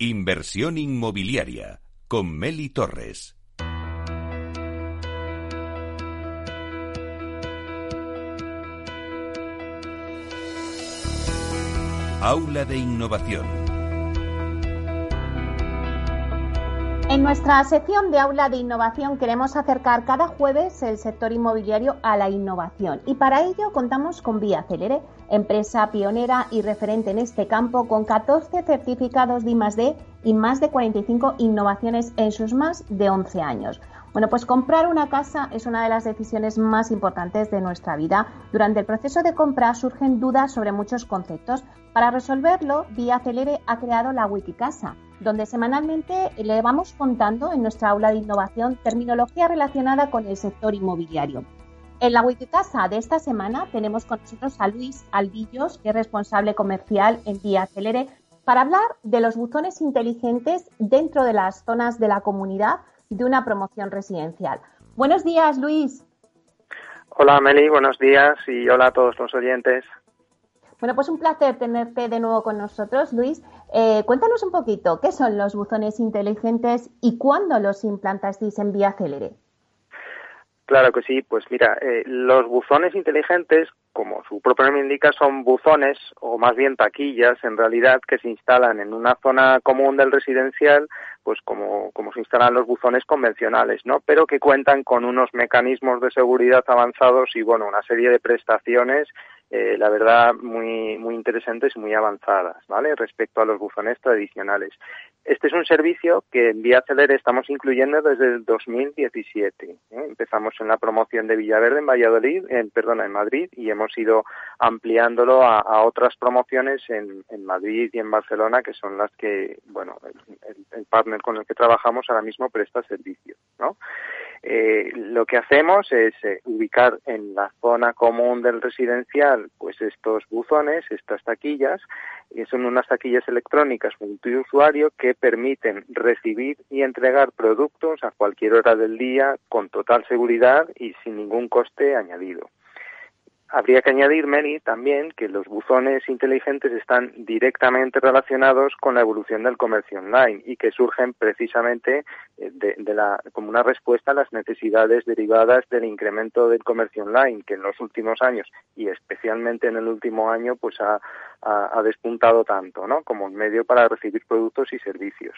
Inversión inmobiliaria con Meli Torres. Aula de Innovación. En nuestra sección de aula de innovación queremos acercar cada jueves el sector inmobiliario a la innovación y para ello contamos con Vía Celere, empresa pionera y referente en este campo con 14 certificados de I+D y más de 45 innovaciones en sus más de 11 años. Bueno, pues comprar una casa es una de las decisiones más importantes de nuestra vida. Durante el proceso de compra surgen dudas sobre muchos conceptos. Para resolverlo, Vía Celere ha creado la Wikicasa donde semanalmente le vamos contando en nuestra aula de innovación terminología relacionada con el sector inmobiliario. En la Wikicasa de esta semana tenemos con nosotros a Luis Albillos, que es responsable comercial en Vía Celere, para hablar de los buzones inteligentes dentro de las zonas de la comunidad de una promoción residencial. Buenos días, Luis. Hola, Meli, buenos días y hola a todos los oyentes. Bueno, pues un placer tenerte de nuevo con nosotros, Luis. Eh, cuéntanos un poquito, ¿qué son los buzones inteligentes y cuándo los implantasteis en Vía Célere? Claro que sí, pues mira, eh, los buzones inteligentes, como su propio nombre indica, son buzones o más bien taquillas en realidad que se instalan en una zona común del residencial, pues como, como se instalan los buzones convencionales, ¿no? Pero que cuentan con unos mecanismos de seguridad avanzados y bueno, una serie de prestaciones eh, la verdad, muy, muy interesantes y muy avanzadas, ¿vale? Respecto a los buzones tradicionales. Este es un servicio que en Vía Celere estamos incluyendo desde el 2017. ¿eh? Empezamos en la promoción de Villaverde en Valladolid, en, perdona, en Madrid, y hemos ido ampliándolo a, otras promociones en, Madrid y en Barcelona, que son las que, bueno, el, partner con el que trabajamos ahora mismo presta servicio. Eh, lo que hacemos es eh, ubicar en la zona común del residencial pues estos buzones, estas taquillas, son unas taquillas electrónicas multiusuario que permiten recibir y entregar productos a cualquier hora del día con total seguridad y sin ningún coste añadido. Habría que añadir, Mary, también que los buzones inteligentes están directamente relacionados con la evolución del comercio online y que surgen precisamente eh, de, la, como una respuesta a las necesidades derivadas del incremento del comercio online, que en los últimos años y especialmente en el último año, pues ha, despuntado tanto, ¿no? Como un medio para recibir productos y servicios.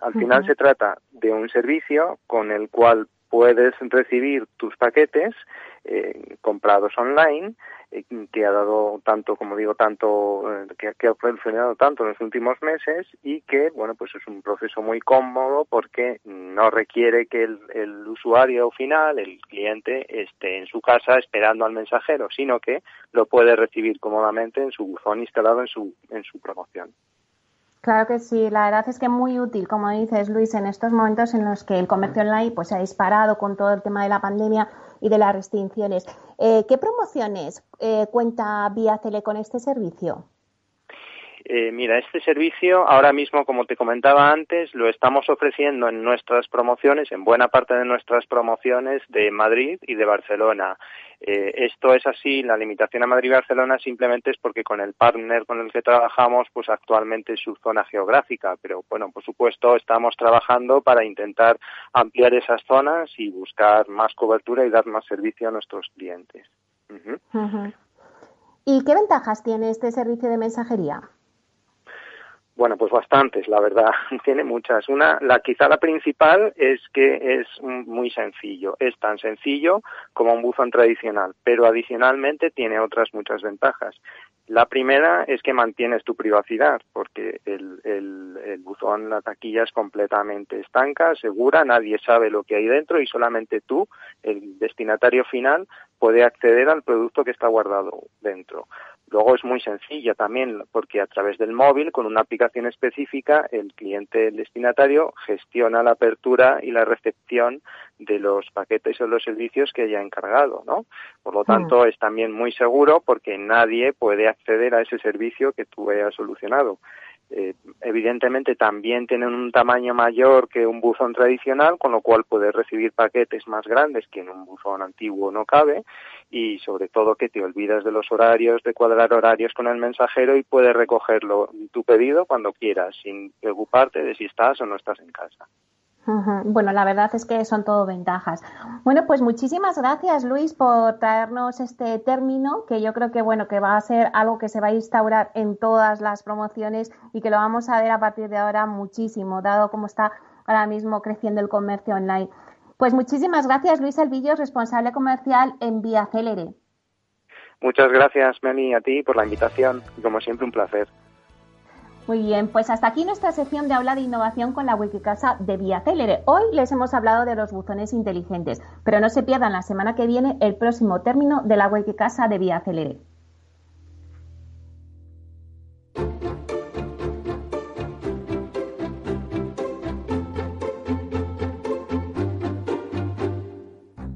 Al final se trata de un servicio con el cual puedes recibir tus paquetes eh, comprados online eh, que ha dado tanto como digo tanto eh, que, ha funcionado tanto en los últimos meses y que bueno pues es un proceso muy cómodo porque no requiere que el, el usuario final el cliente esté en su casa esperando al mensajero sino que lo puede recibir cómodamente en su buzón instalado en su en su promoción Claro que sí, la verdad es que muy útil, como dices Luis, en estos momentos en los que el comercio online pues, se ha disparado con todo el tema de la pandemia y de las restricciones. Eh, ¿Qué promociones eh, cuenta Vía Tele con este servicio? Eh, mira, este servicio ahora mismo, como te comentaba antes, lo estamos ofreciendo en nuestras promociones, en buena parte de nuestras promociones de Madrid y de Barcelona. Eh, esto es así, la limitación a Madrid y Barcelona simplemente es porque con el partner con el que trabajamos, pues actualmente es su zona geográfica, pero bueno, por supuesto estamos trabajando para intentar ampliar esas zonas y buscar más cobertura y dar más servicio a nuestros clientes. ¿Y qué ventajas tiene este servicio de mensajería? Bueno, pues bastantes, la verdad. Tiene muchas. Una, la quizá la principal es que es muy sencillo. Es tan sencillo como un buzón tradicional, pero adicionalmente tiene otras muchas ventajas. La primera es que mantienes tu privacidad, porque el, el, el buzón, la taquilla es completamente estanca, segura, nadie sabe lo que hay dentro y solamente tú, el destinatario final, puede acceder al producto que está guardado dentro. Luego es muy sencilla también porque a través del móvil, con una aplicación específica, el cliente el destinatario gestiona la apertura y la recepción de los paquetes o los servicios que haya encargado, ¿no? Por lo tanto, mm. es también muy seguro porque nadie puede acceder a ese servicio que tú hayas solucionado. Eh, evidentemente también tienen un tamaño mayor que un buzón tradicional, con lo cual puedes recibir paquetes más grandes que en un buzón antiguo no cabe y sobre todo que te olvidas de los horarios, de cuadrar horarios con el mensajero y puedes recogerlo tu pedido cuando quieras sin preocuparte de si estás o no estás en casa. Bueno, la verdad es que son todo ventajas. Bueno, pues muchísimas gracias, Luis, por traernos este término que yo creo que bueno que va a ser algo que se va a instaurar en todas las promociones y que lo vamos a ver a partir de ahora muchísimo, dado cómo está ahora mismo creciendo el comercio online. Pues muchísimas gracias, Luis Alvillo, responsable comercial en Vía Célere. Muchas gracias, Memi, a ti por la invitación como siempre un placer. Muy bien, pues hasta aquí nuestra sección de habla de innovación con la Wikicasa de Vía Célere. Hoy les hemos hablado de los buzones inteligentes, pero no se pierdan la semana que viene el próximo término de la Wikicasa de Vía Célere.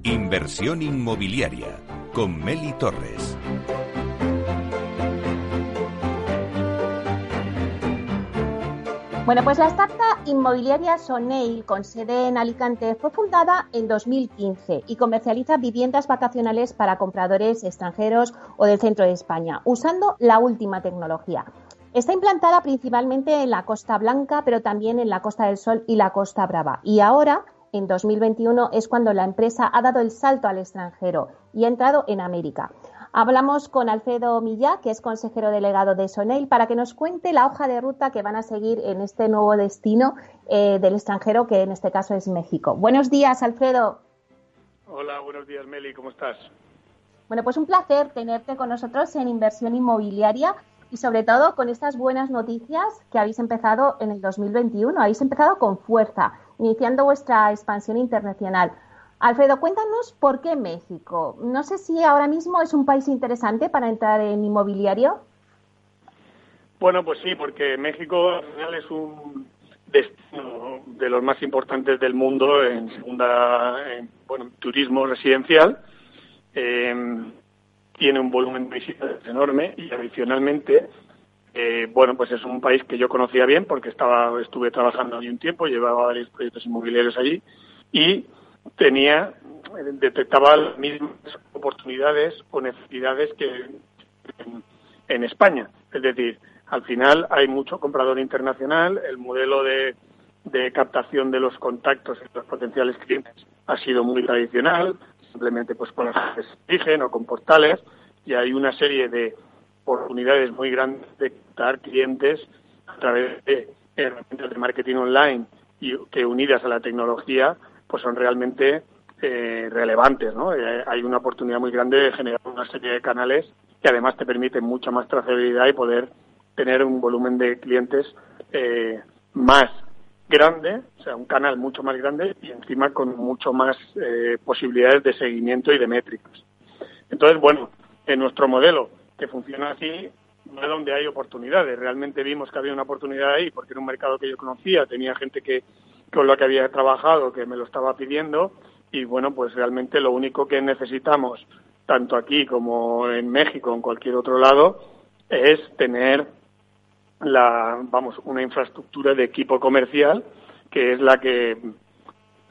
Inversión inmobiliaria con Meli Torres. Bueno, pues la startup inmobiliaria Soneil, con sede en Alicante, fue fundada en 2015 y comercializa viviendas vacacionales para compradores extranjeros o del centro de España, usando la última tecnología. Está implantada principalmente en la Costa Blanca, pero también en la Costa del Sol y la Costa Brava. Y ahora, en 2021, es cuando la empresa ha dado el salto al extranjero y ha entrado en América. Hablamos con Alfredo Millá, que es consejero delegado de Soneil, para que nos cuente la hoja de ruta que van a seguir en este nuevo destino eh, del extranjero, que en este caso es México. Buenos días, Alfredo. Hola, buenos días, Meli, ¿cómo estás? Bueno, pues un placer tenerte con nosotros en inversión inmobiliaria y sobre todo con estas buenas noticias que habéis empezado en el 2021. Habéis empezado con fuerza, iniciando vuestra expansión internacional. Alfredo, cuéntanos por qué México. No sé si ahora mismo es un país interesante para entrar en inmobiliario. Bueno, pues sí, porque México es un destino de los más importantes del mundo en segunda, bueno, turismo residencial. Eh, tiene un volumen de visitas enorme y adicionalmente, eh, bueno, pues es un país que yo conocía bien porque estaba, estuve trabajando allí un tiempo, llevaba varios proyectos inmobiliarios allí y tenía, detectaba las mismas oportunidades o necesidades que en, España. Es decir, al final hay mucho comprador internacional, el modelo de, captación de los contactos y los potenciales clientes ha sido muy tradicional, simplemente pues con las origen o con portales, y hay una serie de oportunidades muy grandes de captar clientes a través de herramientas de marketing online y que unidas a la tecnología pues son realmente eh, relevantes, ¿no? Eh, hay una oportunidad muy grande de generar una serie de canales que además te permiten mucha más trazabilidad y poder tener un volumen de clientes eh, más grande, o sea, un canal mucho más grande y encima con mucho más posibilidades de seguimiento y de métricas. Entonces, bueno, en nuestro modelo que funciona así, no es donde hay oportunidades. Realmente vimos que había una oportunidad ahí porque era un mercado que yo conocía, tenía gente que con lo que había trabajado, que me lo estaba pidiendo, y bueno, pues realmente lo único que necesitamos, tanto aquí como en México, en cualquier otro lado, es tener la, vamos, una infraestructura de equipo comercial que es la que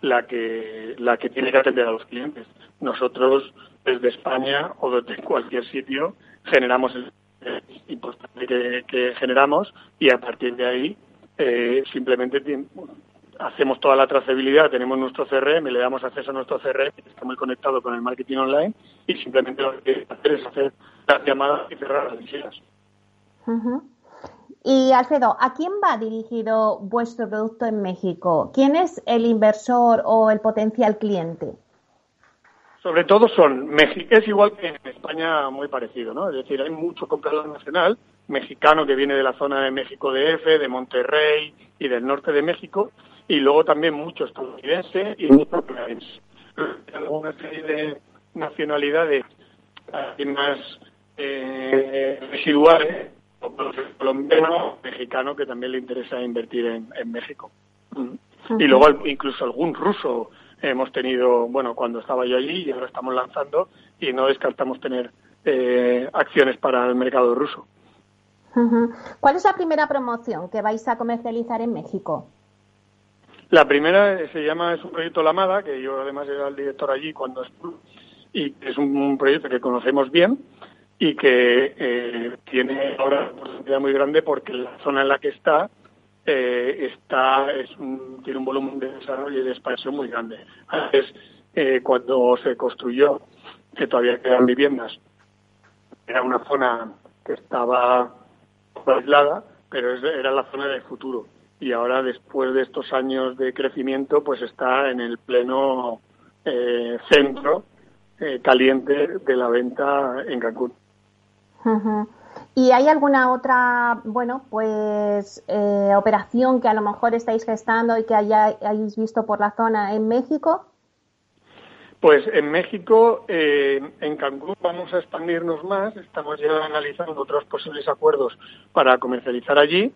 la que la que tiene que atender a los clientes. Nosotros desde España o desde cualquier sitio generamos el importante que, generamos y a partir de ahí eh, simplemente hacemos toda la trazabilidad, tenemos nuestro CRM, le damos acceso a nuestro CRM, que está muy conectado con el marketing online, y simplemente lo que hacer es hacer las llamadas y cerrar las visitas. Y Alfredo, ¿a quién va dirigido vuestro producto en México? ¿Quién es el inversor o el potencial cliente? Sobre todo son, es igual que en España muy parecido, ¿no? Es decir, hay mucho comprador nacional, mexicano que viene de la zona de México DF, de Monterrey y del norte de México, y luego también mucho estadounidense y mucho canadiense. Una serie de nacionalidades más eh, residuales, colombiano, mexicano, que también le interesa invertir en, México. Y luego incluso algún ruso hemos tenido, bueno, cuando estaba yo allí y ahora estamos lanzando y no descartamos tener eh, acciones para el mercado ruso. ¿Cuál es la primera promoción que vais a comercializar en México? La primera se llama, es un proyecto Lamada, que yo además era el director allí cuando y es un, proyecto que conocemos bien y que eh, tiene ahora una oportunidad muy grande porque la zona en la que está eh, está es tiene un volumen de desarrollo y de expansión muy grande. Antes, eh, cuando se construyó, que todavía quedan viviendas, era una zona que estaba aislada, pero era la zona del futuro. Y ahora, después de estos años de crecimiento, pues está en el pleno eh, centro eh, caliente de la venta en Cancún. ¿Y hay alguna otra, bueno, pues eh, operación que a lo mejor estáis gestando y que hayáis visto por la zona en México? Pues en México, eh, en Cancún vamos a expandirnos más. Estamos ya analizando otros posibles acuerdos para comercializar allí.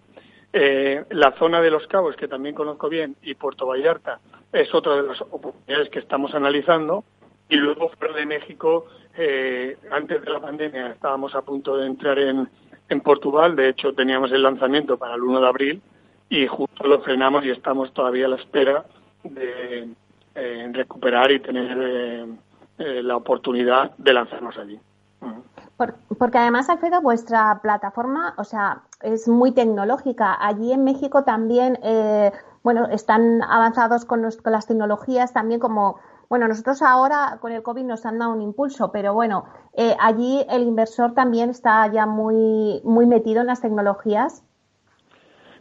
Eh, la zona de Los Cabos, que también conozco bien, y Puerto Vallarta es otra de las oportunidades que estamos analizando. Y luego fuera de México, eh, antes de la pandemia estábamos a punto de entrar en, en Portugal. De hecho, teníamos el lanzamiento para el 1 de abril y justo lo frenamos y estamos todavía a la espera de eh, recuperar y tener eh, eh, la oportunidad de lanzarnos allí. Porque además, Alfredo, vuestra plataforma, o sea, es muy tecnológica. Allí en México también, bueno, están avanzados con, con, las tecnologías también como, bueno, nosotros ahora con el COVID nos han dado un impulso, pero bueno, allí el inversor también está ya muy, muy metido en las tecnologías.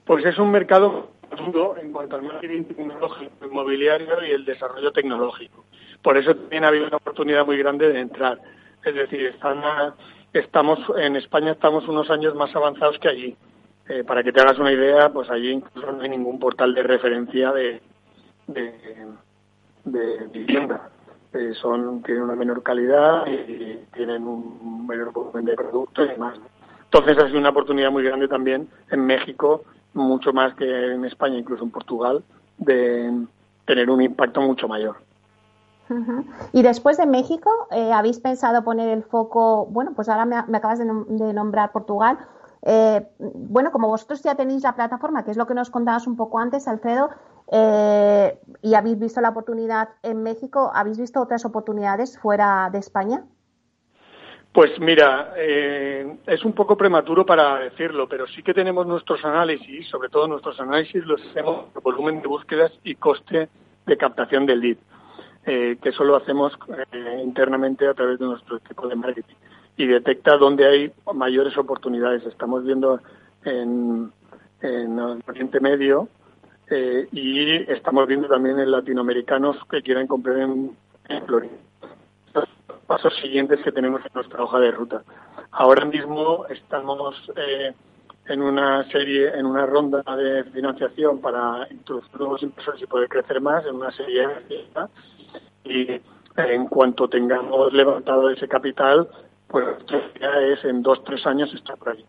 Pues es un mercado en cuanto al marketing tecnológico, inmobiliario y el desarrollo tecnológico. Por eso también ha habido una oportunidad muy grande de entrar. Es decir, estamos en España estamos unos años más avanzados que allí. Eh, para que te hagas una idea, pues allí incluso no hay ningún portal de referencia de, de, vivienda. Eh, son tienen una menor calidad y tienen un menor volumen de productos y demás. Entonces ha sido una oportunidad muy grande también en México mucho más que en España, incluso en Portugal, de tener un impacto mucho mayor. Y después de México, eh, ¿habéis pensado poner el foco? Bueno, pues ahora me, acabas de, nombrar Portugal. Eh, bueno, como vosotros ya tenéis la plataforma, que es lo que nos contabas un poco antes, Alfredo, eh, y habéis visto la oportunidad en México, ¿habéis visto otras oportunidades fuera de España? Pues mira, eh, es un poco prematuro para decirlo, pero sí que tenemos nuestros análisis, sobre todo nuestros análisis los hacemos por volumen de búsquedas y coste de captación del lead, eh, que eso lo hacemos eh, internamente a través de nuestro equipo de marketing y detecta dónde hay mayores oportunidades. Estamos viendo en, en el Oriente Medio y estamos viendo también en latinoamericanos que quieran comprar en Florida pasos siguientes que tenemos en nuestra hoja de ruta. Ahora mismo estamos eh, en una serie, en una ronda de financiación para introducir nuevos inversores y poder crecer más en una serie y en cuanto tengamos levantado ese capital, pues ya es en dos, tres años estar por ahí.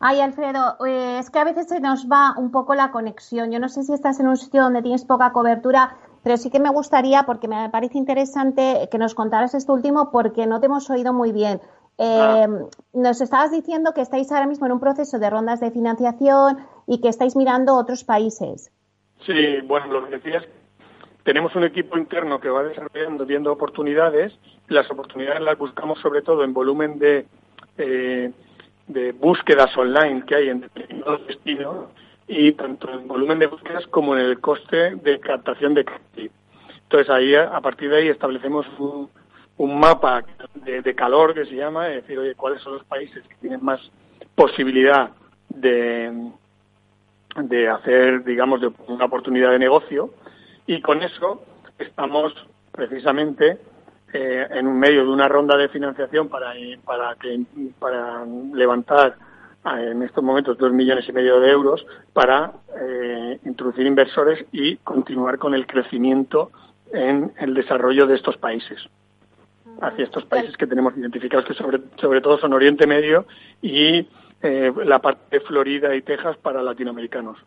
Ay, Alfredo, eh, es que a veces se nos va un poco la conexión. Yo no sé si estás en un sitio donde tienes poca cobertura pero sí que me gustaría, porque me parece interesante que nos contaras esto último, porque no te hemos oído muy bien. Eh, nos estabas diciendo que estáis ahora mismo en un proceso de rondas de financiación y que estáis mirando otros países. Sí, bueno, lo que decías, tenemos un equipo interno que va desarrollando, viendo oportunidades. Las oportunidades las buscamos sobre todo en volumen de, eh, de búsquedas online que hay en determinados destinos y tanto en volumen de búsquedas como en el coste de captación de crédito. Entonces ahí a partir de ahí establecemos un, un mapa de, calor que se llama, es decir, oye, cuáles son los países que tienen más posibilidad de, hacer, digamos, de una oportunidad de negocio y con eso estamos precisamente eh, en medio de una ronda de financiación para, para, que, para levantar en estos momentos dos millones y medio de euros para eh, introducir inversores y continuar con el crecimiento en el desarrollo de estos países hacia estos países que tenemos identificados que sobre, sobre todo son Oriente Medio y eh, la parte de Florida y Texas para latinoamericanos.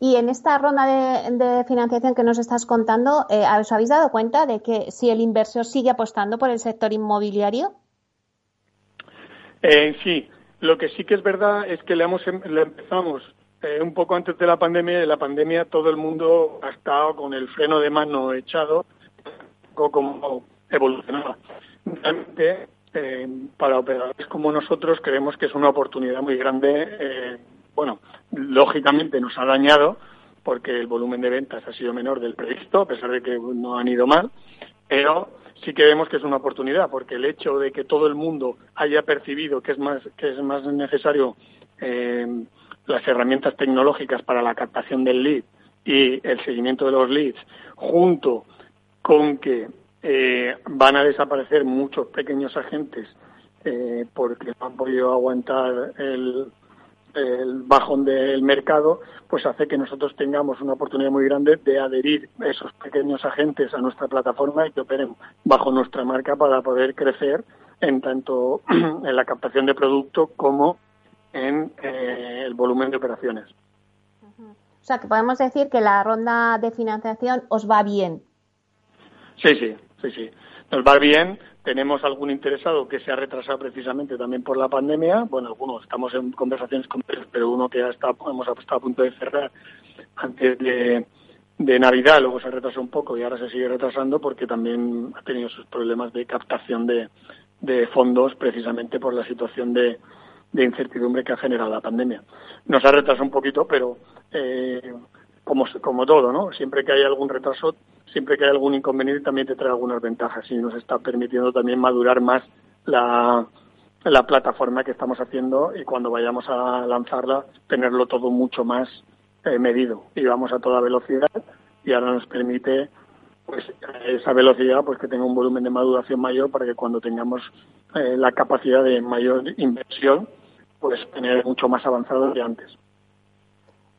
Y en esta ronda de, financiación que nos estás contando, eh, ¿os habéis dado cuenta de que si el inversor sigue apostando por el sector inmobiliario? Eh, sí, lo que sí que es verdad es que le, hemos, em, le empezamos eh, un poco antes de la pandemia. En la pandemia todo el mundo ha estado con el freno de mano echado, como evolucionaba. Realmente, eh, para operadores como nosotros creemos que es una oportunidad muy grande. Eh, bueno, lógicamente nos ha dañado porque el volumen de ventas ha sido menor del previsto, a pesar de que no han ido mal, pero sí que vemos que es una oportunidad, porque el hecho de que todo el mundo haya percibido que es más, que es más necesario eh, las herramientas tecnológicas para la captación del lead y el seguimiento de los leads, junto con que eh, van a desaparecer muchos pequeños agentes eh, porque no han podido aguantar el, el bajón del mercado, pues hace que nosotros tengamos una oportunidad muy grande de adherir esos pequeños agentes a nuestra plataforma y que operen bajo nuestra marca para poder crecer en tanto en la captación de producto como en eh, el volumen de operaciones. O sea, que podemos decir que la ronda de financiación os va bien. Sí, sí, sí, sí. Nos va bien, tenemos algún interesado que se ha retrasado precisamente también por la pandemia. Bueno, algunos estamos en conversaciones con ellos, pero uno que ya está, hemos estado a punto de cerrar antes de, Navidad, luego se retrasó un poco y ahora se sigue retrasando porque también ha tenido sus problemas de captación de, fondos precisamente por la situación de, incertidumbre que ha generado la pandemia. Nos ha retrasado un poquito, pero eh, como, como todo, ¿no? Siempre que hay algún retraso, siempre que hay algún inconveniente también te trae algunas ventajas y nos está permitiendo también madurar más la, la plataforma que estamos haciendo y cuando vayamos a lanzarla tenerlo todo mucho más eh, medido y vamos a toda velocidad y ahora nos permite pues esa velocidad pues que tenga un volumen de maduración mayor para que cuando tengamos eh, la capacidad de mayor inversión pues tener mucho más avanzado que antes.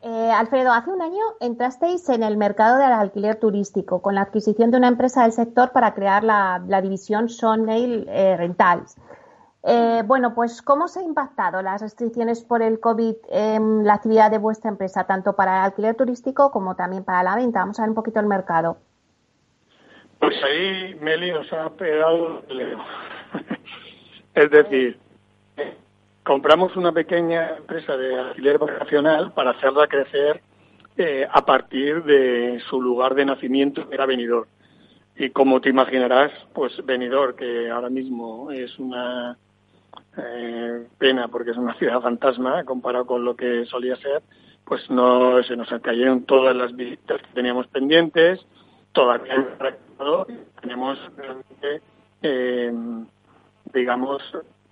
Eh, Alfredo, hace un año entrasteis en el mercado del alquiler turístico con la adquisición de una empresa del sector para crear la, división Sonnail eh, Rentals. Eh, bueno, pues ¿cómo se han impactado las restricciones por el COVID en la actividad de vuestra empresa, tanto para el alquiler turístico como también para la venta? Vamos a ver un poquito el mercado. Pues ahí Meli nos ha pegado es decir, compramos una pequeña empresa de alquiler vacacional para hacerla crecer eh, a partir de su lugar de nacimiento, que era Benidorm. Y como te imaginarás, pues Benidorm, que ahora mismo es una eh, pena porque es una ciudad fantasma comparado con lo que solía ser, pues no se nos cayeron todas las visitas que teníamos pendientes, todavía tenemos eh, digamos,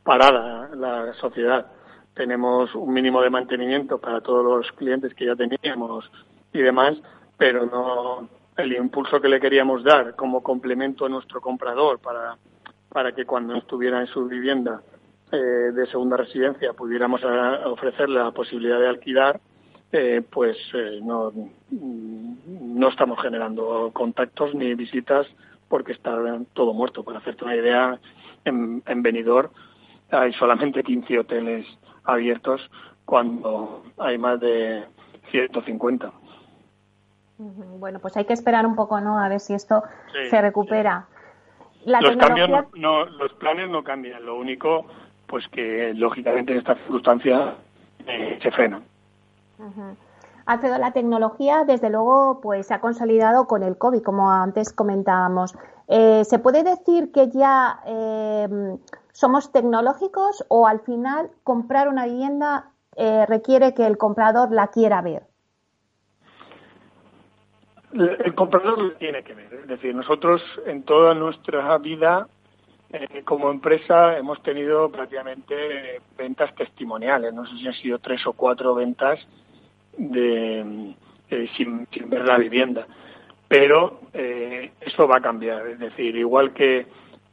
parada la sociedad. Tenemos un mínimo de mantenimiento para todos los clientes que ya teníamos y demás, pero no el impulso que le queríamos dar como complemento a nuestro comprador para, para que cuando estuviera en su vivienda eh, de segunda residencia pudiéramos ofrecerle la posibilidad de alquilar, eh, pues eh, no, no estamos generando contactos ni visitas porque está todo muerto. Para hacerte una idea, en, en Benidorm hay solamente 15 hoteles abiertos cuando hay más de 150. Bueno, pues hay que esperar un poco, ¿no? A ver si esto se recupera. los, cambios no, los planes no cambian, lo único, pues que lógicamente en esta circunstancia eh, se frenan. Uh la tecnología, desde luego, pues se ha consolidado con el COVID, como antes comentábamos. Eh, ¿Se puede decir que ya eh, somos tecnológicos o al final comprar una vivienda eh, requiere que el comprador la quiera ver? El comprador lo tiene que ver. Es decir, nosotros en toda nuestra vida como empresa hemos tenido prácticamente ventas testimoniales. No sé si han sido tres o cuatro ventas de, sin, sin ver la vivienda pero eh, eso va a cambiar. Es decir, igual que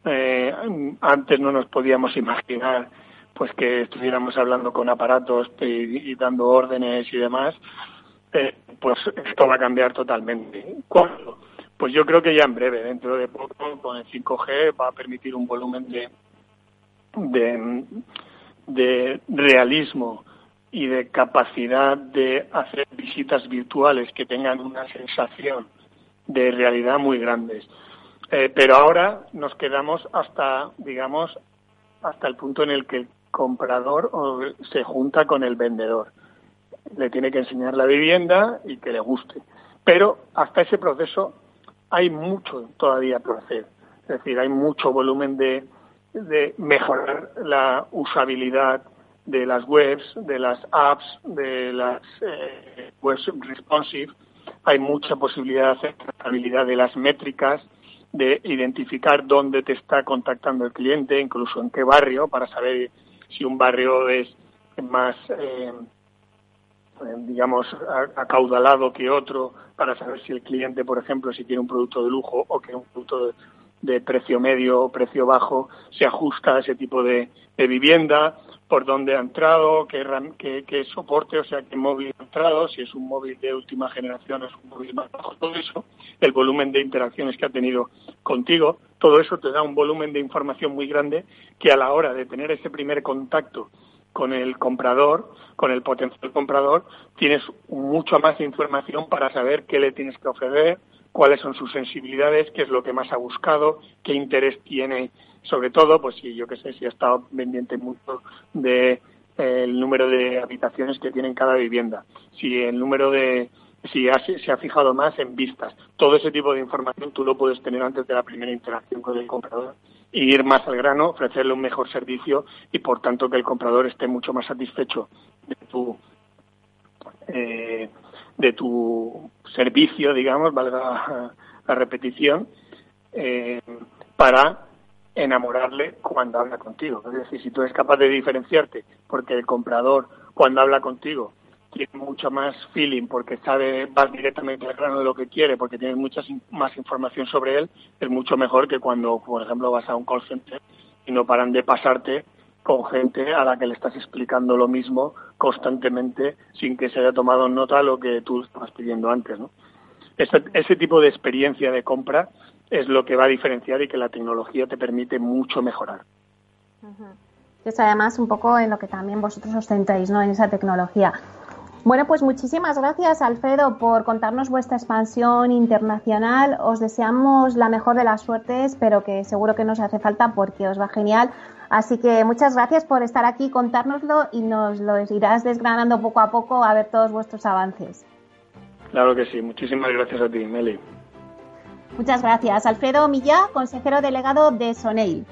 eh, antes no nos podíamos imaginar pues que estuviéramos hablando con aparatos y, dando órdenes y demás, eh, pues esto va a cambiar totalmente. ¿Cuándo? Pues yo creo que ya en breve, dentro de poco, con el 5G va a permitir un volumen de, de, de realismo y de capacidad de hacer visitas virtuales que tengan una sensación de realidad muy grandes. Eh, pero ahora nos quedamos hasta, digamos, hasta el punto en el que comprador se junta con el vendedor. Le tiene que enseñar la vivienda y que le guste. Pero hasta ese proceso hay mucho todavía por hacer. Es decir, hay mucho volumen de, de mejorar la usabilidad de las webs, de las apps, de las eh, webs responsive. Hay mucha posibilidad de hacer trazabilidad de las métricas, de identificar dónde te está contactando el cliente, incluso en qué barrio, para saber si un barrio es más, eh, digamos, acaudalado que otro, para saber si el cliente, por ejemplo, si quiere un producto de lujo o quiere un producto de, precio medio o precio bajo, se ajusta a ese tipo de vivienda por dónde ha entrado, qué, qué, soporte, o sea, qué móvil ha entrado, si es un móvil de última generación es un móvil más bajo, todo eso, el volumen de interacciones que ha tenido contigo, todo eso te da un volumen de información muy grande que a la hora de tener ese primer contacto con el comprador, con el potencial comprador, tienes mucho más información para saber qué le tienes que ofrecer, cuáles son sus sensibilidades, qué es lo que más ha buscado, qué interés tiene sobre todo, pues si yo que sé, si ha estado pendiente mucho de eh, número de habitaciones que tiene cada vivienda, si el número de si se ha fijado más en vistas. Todo ese tipo de información tú lo puedes tener antes de la primera interacción con el comprador y ir más al grano, ofrecerle un mejor servicio y por tanto que el comprador esté mucho más satisfecho de tu eh, de tu servicio, digamos, valga la, repetición, eh, para enamorarle cuando habla contigo. Es decir, si tú eres capaz de diferenciarte, porque el comprador cuando habla contigo tiene mucho más feeling, porque sabe, vas directamente al grano de lo que quiere, porque tienes mucha más información sobre él, es mucho mejor que cuando, por ejemplo, vas a un call center y no paran de pasarte con gente a la que le estás explicando lo mismo constantemente sin que se haya tomado nota lo que tú estabas pidiendo antes, ¿no? Ese, ese tipo de experiencia de compra es lo que va a diferenciar y que la tecnología te permite mucho mejorar. Es además un poco en lo que también vosotros os centráis, ¿no? En esa tecnología. Bueno, pues muchísimas gracias, Alfredo, por contarnos vuestra expansión internacional. Os deseamos la mejor de las suertes, pero que seguro que nos hace falta porque os va genial. Así que muchas gracias por estar aquí, contárnoslo y nos lo irás desgranando poco a poco a ver todos vuestros avances. Claro que sí. Muchísimas gracias a ti, Meli. Muchas gracias. Alfredo Millá, consejero delegado de Soneil.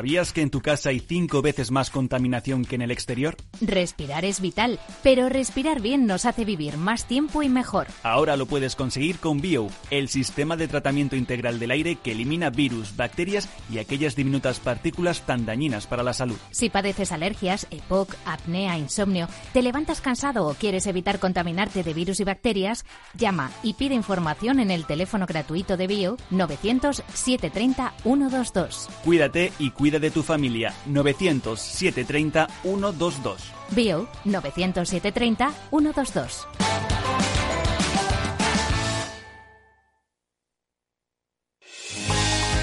¿Sabías que en tu casa hay cinco veces más contaminación que en el exterior? Respirar es vital, pero respirar bien nos hace vivir más tiempo y mejor. Ahora lo puedes conseguir con Bio, el sistema de tratamiento integral del aire que elimina virus, bacterias y aquellas diminutas partículas tan dañinas para la salud. Si padeces alergias, EPOC, apnea, insomnio, te levantas cansado o quieres evitar contaminarte de virus y bacterias, llama y pide información en el teléfono gratuito de Bio 900 730 122. Cuídate y Cuida de tu familia 900 730 122. Bio 900 730 122.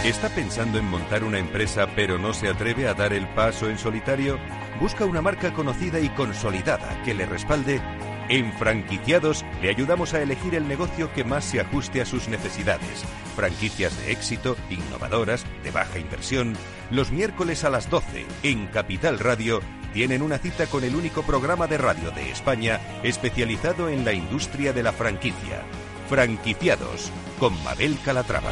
¿Está pensando en montar una empresa pero no se atreve a dar el paso en solitario? Busca una marca conocida y consolidada que le respalde en Franquiciados le ayudamos a elegir el negocio que más se ajuste a sus necesidades. Franquicias de éxito, innovadoras, de baja inversión. Los miércoles a las 12 en Capital Radio tienen una cita con el único programa de radio de España especializado en la industria de la franquicia. Franquiciados con Mabel Calatrava.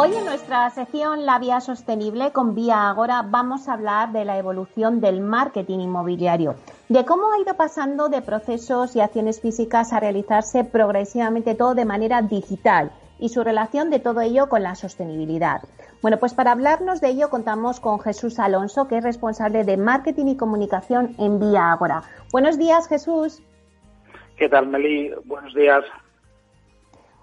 Hoy en nuestra sección La Vía Sostenible con Vía Agora vamos a hablar de la evolución del marketing inmobiliario, de cómo ha ido pasando de procesos y acciones físicas a realizarse progresivamente todo de manera digital y su relación de todo ello con la sostenibilidad. Bueno, pues para hablarnos de ello contamos con Jesús Alonso, que es responsable de marketing y comunicación en Vía Agora. Buenos días, Jesús. ¿Qué tal, Meli? Buenos días.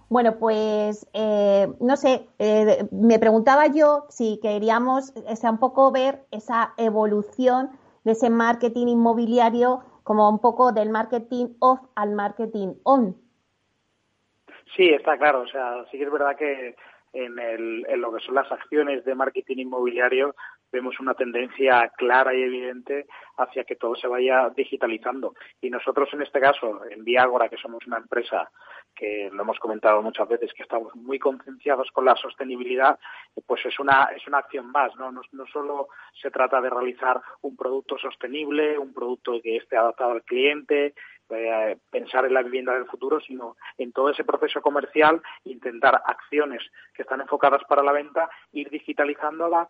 Bueno, pues eh, no sé, eh, me preguntaba yo si queríamos un poco ver esa evolución de ese marketing inmobiliario como un poco del marketing off al marketing on. Sí, está claro. O sea, sí que es verdad que en, el, en lo que son las acciones de marketing inmobiliario vemos una tendencia clara y evidente hacia que todo se vaya digitalizando. Y nosotros, en este caso, en Viagora, que somos una empresa que lo hemos comentado muchas veces, que estamos muy concienciados con la sostenibilidad, pues es una, es una acción más. ¿no? No, solo se trata de realizar un producto sostenible, un producto que esté adaptado al cliente, eh, pensar en la vivienda del futuro, sino en todo ese proceso comercial, intentar acciones que están enfocadas para la venta, ir digitalizándola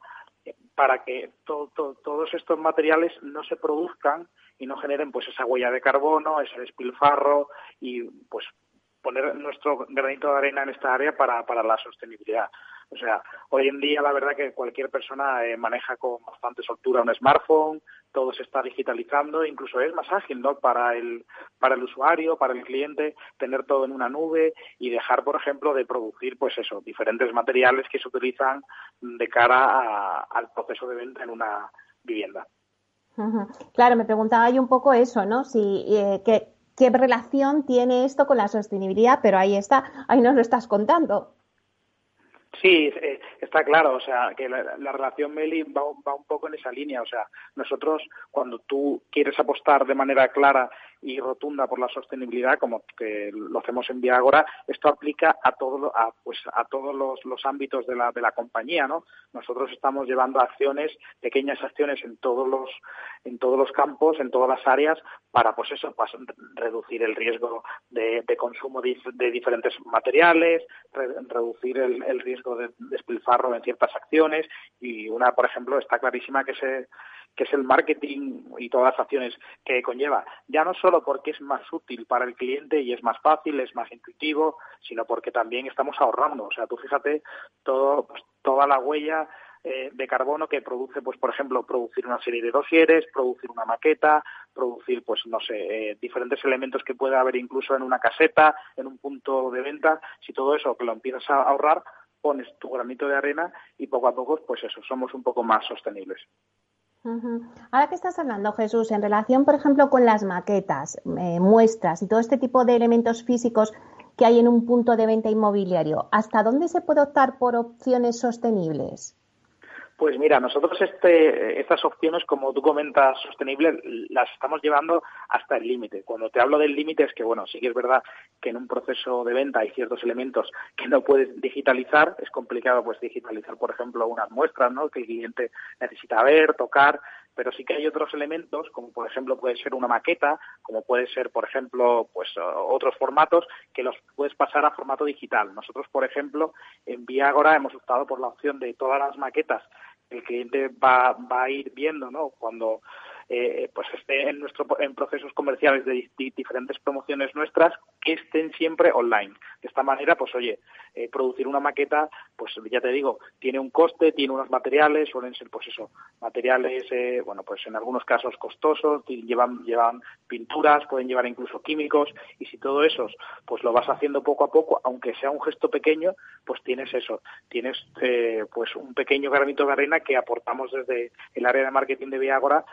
para que todos estos materiales no se produzcan y no generen pues esa huella de carbono, ese despilfarro y pues poner nuestro granito de arena en esta área para, para la sostenibilidad. O sea, hoy en día la verdad que cualquier persona eh, maneja con bastante soltura un smartphone, todo se está digitalizando, incluso es más ágil, ¿no? Para el, para el usuario, para el cliente, tener todo en una nube y dejar, por ejemplo, de producir, pues eso, diferentes materiales que se utilizan de cara al proceso de venta en una vivienda. Claro, me preguntaba yo un poco eso, ¿no? Si, eh, ¿qué, ¿Qué relación tiene esto con la sostenibilidad? Pero ahí está, ahí nos lo estás contando. Sí, eh, está claro, o sea, que la, relación Meli va, va, un poco en esa línea, o sea, nosotros cuando tú quieres apostar de manera clara y rotunda por la sostenibilidad, como que lo hacemos en Viagora, esto aplica a todo, a, pues a todos los, los ámbitos de la, de la compañía, ¿no? Nosotros estamos llevando acciones, pequeñas acciones en todos los, en todos los campos, en todas las áreas, para pues eso, pues, reducir el riesgo de, de consumo de, diferentes materiales, reducir el, el riesgo de despilfarro en ciertas acciones, y una, por ejemplo, está clarísima que se que es el marketing y todas las acciones que conlleva, ya no solo porque es más útil para el cliente y es más fácil, es más intuitivo, sino porque también estamos ahorrando. O sea, tú fíjate todo, pues, toda la huella eh, de carbono que produce, pues por ejemplo, producir una serie de dosieres, producir una maqueta, producir, pues no sé, eh, diferentes elementos que pueda haber incluso en una caseta, en un punto de venta. Si todo eso que lo empiezas a ahorrar, pones tu granito de arena y poco a poco, pues eso, somos un poco más sostenibles. Ahora que estás hablando, Jesús, en relación, por ejemplo, con las maquetas, eh, muestras y todo este tipo de elementos físicos que hay en un punto de venta inmobiliario, ¿hasta dónde se puede optar por opciones sostenibles? Pues mira, nosotros este, estas opciones, como tú comentas, sostenibles, las estamos llevando hasta el límite. Cuando te hablo del límite es que, bueno, sí que es verdad que en un proceso de venta hay ciertos elementos que no puedes digitalizar. Es complicado, pues, digitalizar, por ejemplo, unas muestras, ¿no? Que el cliente necesita ver, tocar, pero sí que hay otros elementos, como por ejemplo puede ser una maqueta, como puede ser, por ejemplo, pues otros formatos que los puedes pasar a formato digital. Nosotros, por ejemplo, en Viagora hemos optado por la opción de todas las maquetas que el cliente va, va a ir viendo, ¿no? Cuando eh, pues esté en nuestro en procesos comerciales de, diferentes promociones nuestras que estén siempre online. De esta manera, pues oye, eh, producir una maqueta, pues ya te digo, tiene un coste, tiene unos materiales, suelen ser pues eso, materiales, eh, bueno, pues en algunos casos costosos, llevan llevan pinturas, pueden llevar incluso químicos y si todo eso, pues lo vas haciendo poco a poco, aunque sea un gesto pequeño, pues tienes eso, tienes pues un pequeño granito de arena que aportamos desde el área de marketing de Viagora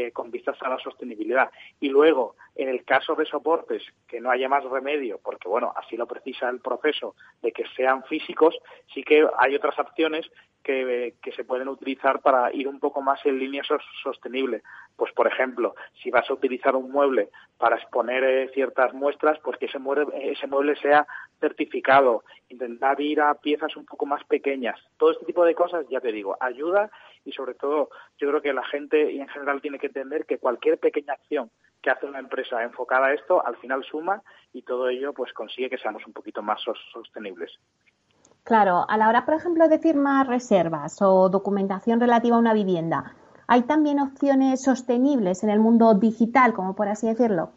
eh, con vistas a la sostenibilidad. Y luego, en el caso de soportes, que no haya más remedio, porque bueno, así lo precisa el proceso, de que sean físicos, sí que hay otras opciones que, se pueden utilizar para ir un poco más en línea sostenible. Pues, por ejemplo, si vas a utilizar un mueble para exponer eh, ciertas muestras, pues que ese mueble, ese mueble sea certificado, intentar ir a piezas un poco más pequeñas. Todo este tipo de cosas, ya te digo, ayuda y sobre todo yo creo que la gente y en general tiene que entender que cualquier pequeña acción que hace una empresa enfocada a esto al final suma y todo ello pues consigue que seamos un poquito más sostenibles. Claro, a la hora, por ejemplo, de firmar reservas o documentación relativa a una vivienda, ¿hay también opciones sostenibles en el mundo digital, como por así decirlo?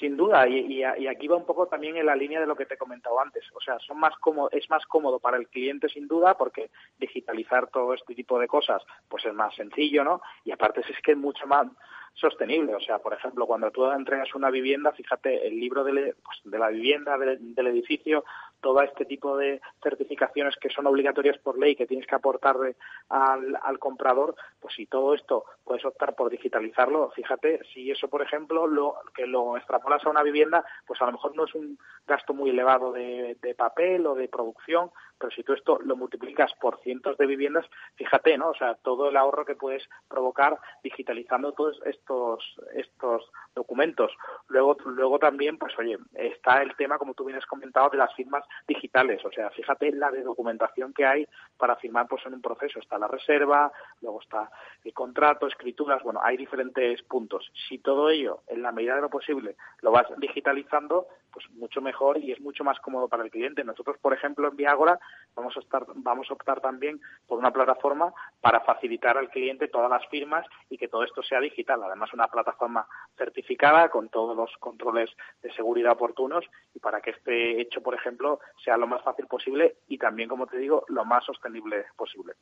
Sin duda, y, aquí va un poco también en la línea de lo que te he comentado antes. O sea, son más es más cómodo para el cliente sin duda porque digitalizar todo este tipo de cosas pues es más sencillo, ¿no? Y aparte es que es mucho más sostenible. O sea, por ejemplo, cuando tú entregas una vivienda, fíjate, el libro de, pues, la vivienda, del edificio, todo este tipo de certificaciones que son obligatorias por ley, que tienes que aportarle al, comprador, pues si todo esto puedes optar por digitalizarlo, fíjate, si eso, por ejemplo, lo que lo extrapolas a una vivienda, pues a lo mejor no es un gasto muy elevado de, de papel o de producción, pero si tú esto lo multiplicas por cientos de viviendas, fíjate, ¿no? O sea, todo el ahorro que puedes provocar digitalizando todos estos estos documentos. Luego luego también, pues oye, está el tema como tú bien has comentado de las firmas digitales, o sea, fíjate la de documentación que hay para firmar pues en un proceso, está la reserva, luego está el contrato, escrituras, bueno, hay diferentes puntos. Si todo ello en la medida de lo posible lo vas digitalizando, pues mucho mejor y es mucho más cómodo para el cliente. Nosotros, por ejemplo, en Viagora vamos a estar, vamos a optar también por una plataforma para facilitar al cliente todas las firmas y que todo esto sea digital. Además, una plataforma certificada con todos los controles de seguridad oportunos y para que este hecho, por ejemplo, sea lo más fácil posible y también, como te digo, lo más sostenible posible.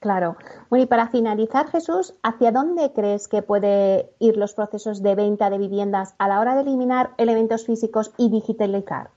Claro. Bueno, y para finalizar, Jesús, ¿hacia dónde crees que puede ir los procesos de venta de viviendas a la hora de eliminar elementos físicos y digitalizar?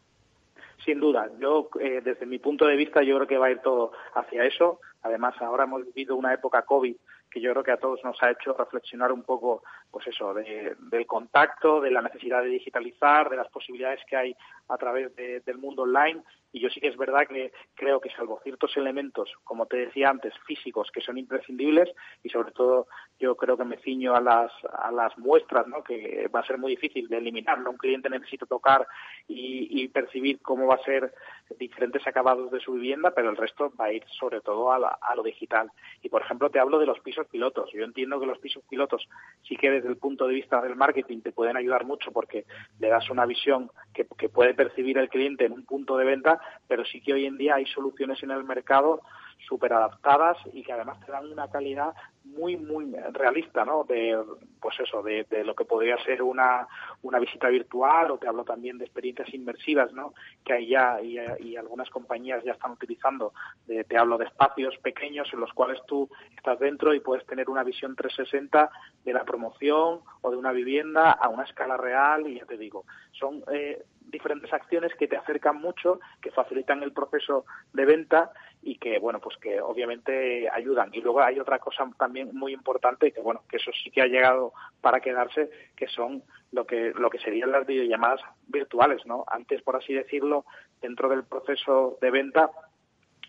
Sin duda, yo eh, desde mi punto de vista yo creo que va a ir todo hacia eso. Además, ahora hemos vivido una época COVID que yo creo que a todos nos ha hecho reflexionar un poco, pues eso, del contacto, de la necesidad de digitalizar, de las posibilidades que hay a través del mundo online. Y yo sí que es verdad que creo que salvo ciertos elementos, como te decía antes, físicos, que son imprescindibles, y sobre todo yo creo que me ciño a las, a las muestras, ¿no? que va a ser muy difícil de eliminar. Un cliente necesita tocar y, y percibir cómo va a ser diferentes acabados de su vivienda, pero el resto va a ir sobre todo a, a lo digital. Y, por ejemplo, te hablo de los pisos pilotos. Yo entiendo que los pisos pilotos sí que desde el punto de vista del marketing te pueden ayudar mucho porque le das una visión que, que puede percibir el cliente en un punto de venta, pero sí que hoy en día hay soluciones en el mercado súper adaptadas y que además te dan una calidad muy, muy realista, ¿no? De, pues eso, de, lo que podría ser una, una visita virtual o te hablo también de experiencias inmersivas, ¿no? Que hay ya y, algunas compañías ya están utilizando. te hablo de espacios pequeños en los cuales tú estás dentro y puedes tener una visión 360 de la promoción o de una vivienda a una escala real y ya te digo, son eh, diferentes acciones que te acercan mucho, que facilitan el proceso de venta y que, bueno, pues que obviamente ayudan. Y luego hay otra cosa también muy importante, que bueno, que eso sí que ha llegado para quedarse, que son lo que, lo que serían las videollamadas virtuales, ¿no? Antes, por así decirlo, dentro del proceso de venta,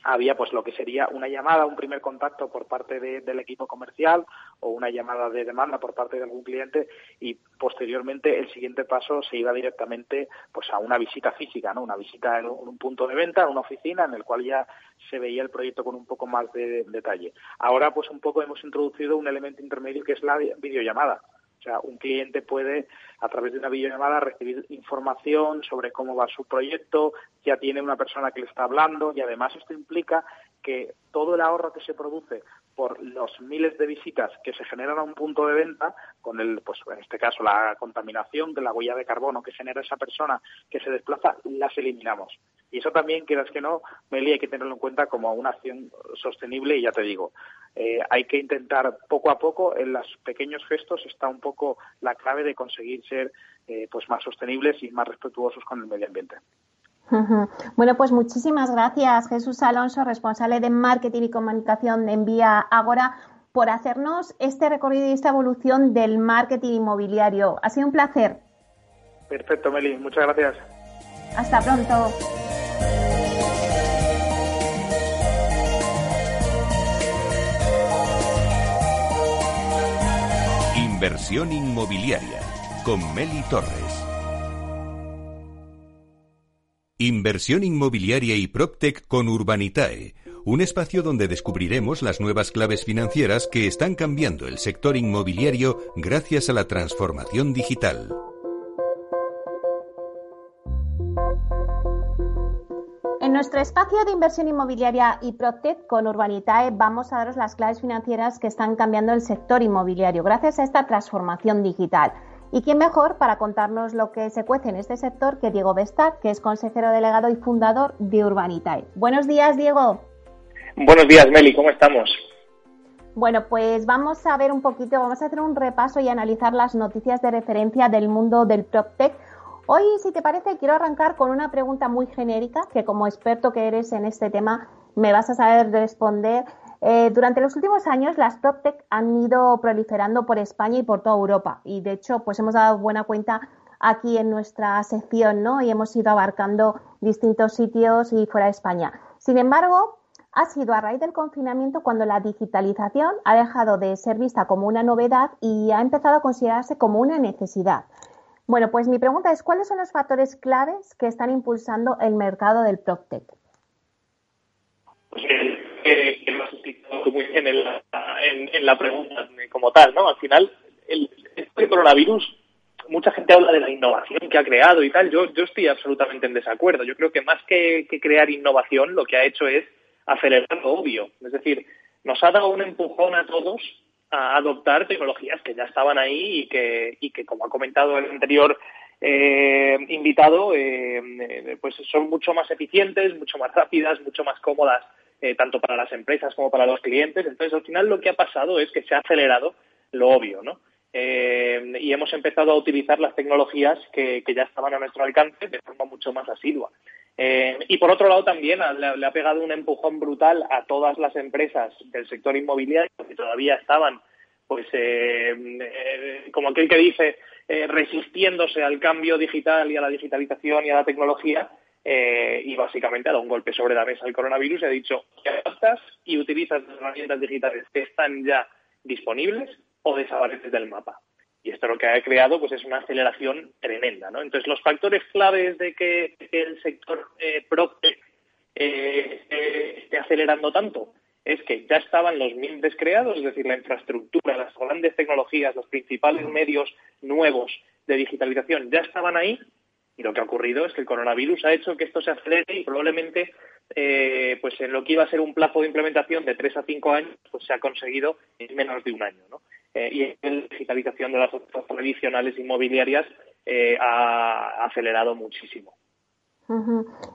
había pues lo que sería una llamada, un primer contacto por parte del equipo comercial o una llamada de demanda por parte de algún cliente y posteriormente el siguiente paso se iba directamente pues a una visita física, ¿no? Una visita en un punto de venta, en una oficina en el cual ya se veía el proyecto con un poco más de detalle. Ahora pues un poco hemos introducido un elemento intermedio que es la videollamada o sea, un cliente puede, a través de una videollamada, recibir información sobre cómo va su proyecto, ya tiene una persona que le está hablando y además esto implica que todo el ahorro que se produce por los miles de visitas que se generan a un punto de venta, con el, pues en este caso la contaminación de la huella de carbono que genera esa persona que se desplaza, las eliminamos. Y eso también, quieras que no, Meli, hay que tenerlo en cuenta como una acción sostenible y ya te digo, eh, hay que intentar poco a poco, en los pequeños gestos está un poco la clave de conseguir ser eh, pues más sostenibles y más respetuosos con el medio ambiente. Bueno, pues muchísimas gracias, Jesús Alonso, responsable de marketing y comunicación de Envía Agora, por hacernos este recorrido y esta evolución del marketing inmobiliario. Ha sido un placer. Perfecto, Meli. Muchas gracias. Hasta pronto. Inversión inmobiliaria con Meli Torres. Inversión inmobiliaria y PropTech con Urbanitae, un espacio donde descubriremos las nuevas claves financieras que están cambiando el sector inmobiliario gracias a la transformación digital. En nuestro espacio de inversión inmobiliaria y PropTech con Urbanitae vamos a daros las claves financieras que están cambiando el sector inmobiliario gracias a esta transformación digital. ¿Y quién mejor para contarnos lo que se cuece en este sector que Diego Bestac, que es consejero delegado y fundador de Urbanitae? Buenos días, Diego. Buenos días, Meli, ¿cómo estamos? Bueno, pues vamos a ver un poquito, vamos a hacer un repaso y analizar las noticias de referencia del mundo del PropTech. Hoy, si te parece, quiero arrancar con una pregunta muy genérica que como experto que eres en este tema me vas a saber responder eh, durante los últimos años, las PropTech han ido proliferando por España y por toda Europa. Y de hecho, pues hemos dado buena cuenta aquí en nuestra sección, ¿no? Y hemos ido abarcando distintos sitios y fuera de España. Sin embargo, ha sido a raíz del confinamiento cuando la digitalización ha dejado de ser vista como una novedad y ha empezado a considerarse como una necesidad. Bueno, pues mi pregunta es, ¿cuáles son los factores claves que están impulsando el mercado del PropTech? Pues que, lo has explicado muy bien en la, en, la, pregunta como tal, ¿no? Al final, el, este coronavirus, mucha gente habla de la innovación que ha creado y tal. Yo, yo estoy absolutamente en desacuerdo. Yo creo que más que, crear innovación, lo que ha hecho es acelerar lo obvio. Es decir, nos ha dado un empujón a todos a adoptar tecnologías que ya estaban ahí y que, y que como ha comentado el anterior eh, invitado, eh, pues son mucho más eficientes, mucho más rápidas, mucho más cómodas eh, tanto para las empresas como para los clientes. Entonces, al final lo que ha pasado es que se ha acelerado lo obvio, ¿no? Eh, y hemos empezado a utilizar las tecnologías que, ya estaban a nuestro alcance de forma mucho más asidua. Eh, y por otro lado también le, ha pegado un empujón brutal a todas las empresas del sector inmobiliario que todavía estaban, pues, como aquel que dice, resistiéndose al cambio digital y a la digitalización y a la tecnología eh, y básicamente ha dado un golpe sobre la mesa al coronavirus y ha dicho que adaptas y utilizas las herramientas digitales que están ya disponibles o desapareces del mapa. Y esto lo que ha creado pues es una aceleración tremenda. ¿no? Entonces, los factores claves de que, el sector eh, eh, esté acelerando tanto es que ya estaban los miembros creados, es decir, la infraestructura, las grandes tecnologías, los principales medios nuevos de digitalización ya estaban ahí y lo que ha ocurrido es que el coronavirus ha hecho que esto se acelere y probablemente eh, pues en lo que iba a ser un plazo de implementación de tres a cinco años, pues se ha conseguido en menos de un año. ¿no? Eh, y la digitalización de las otras tradicionales inmobiliarias eh, ha acelerado muchísimo.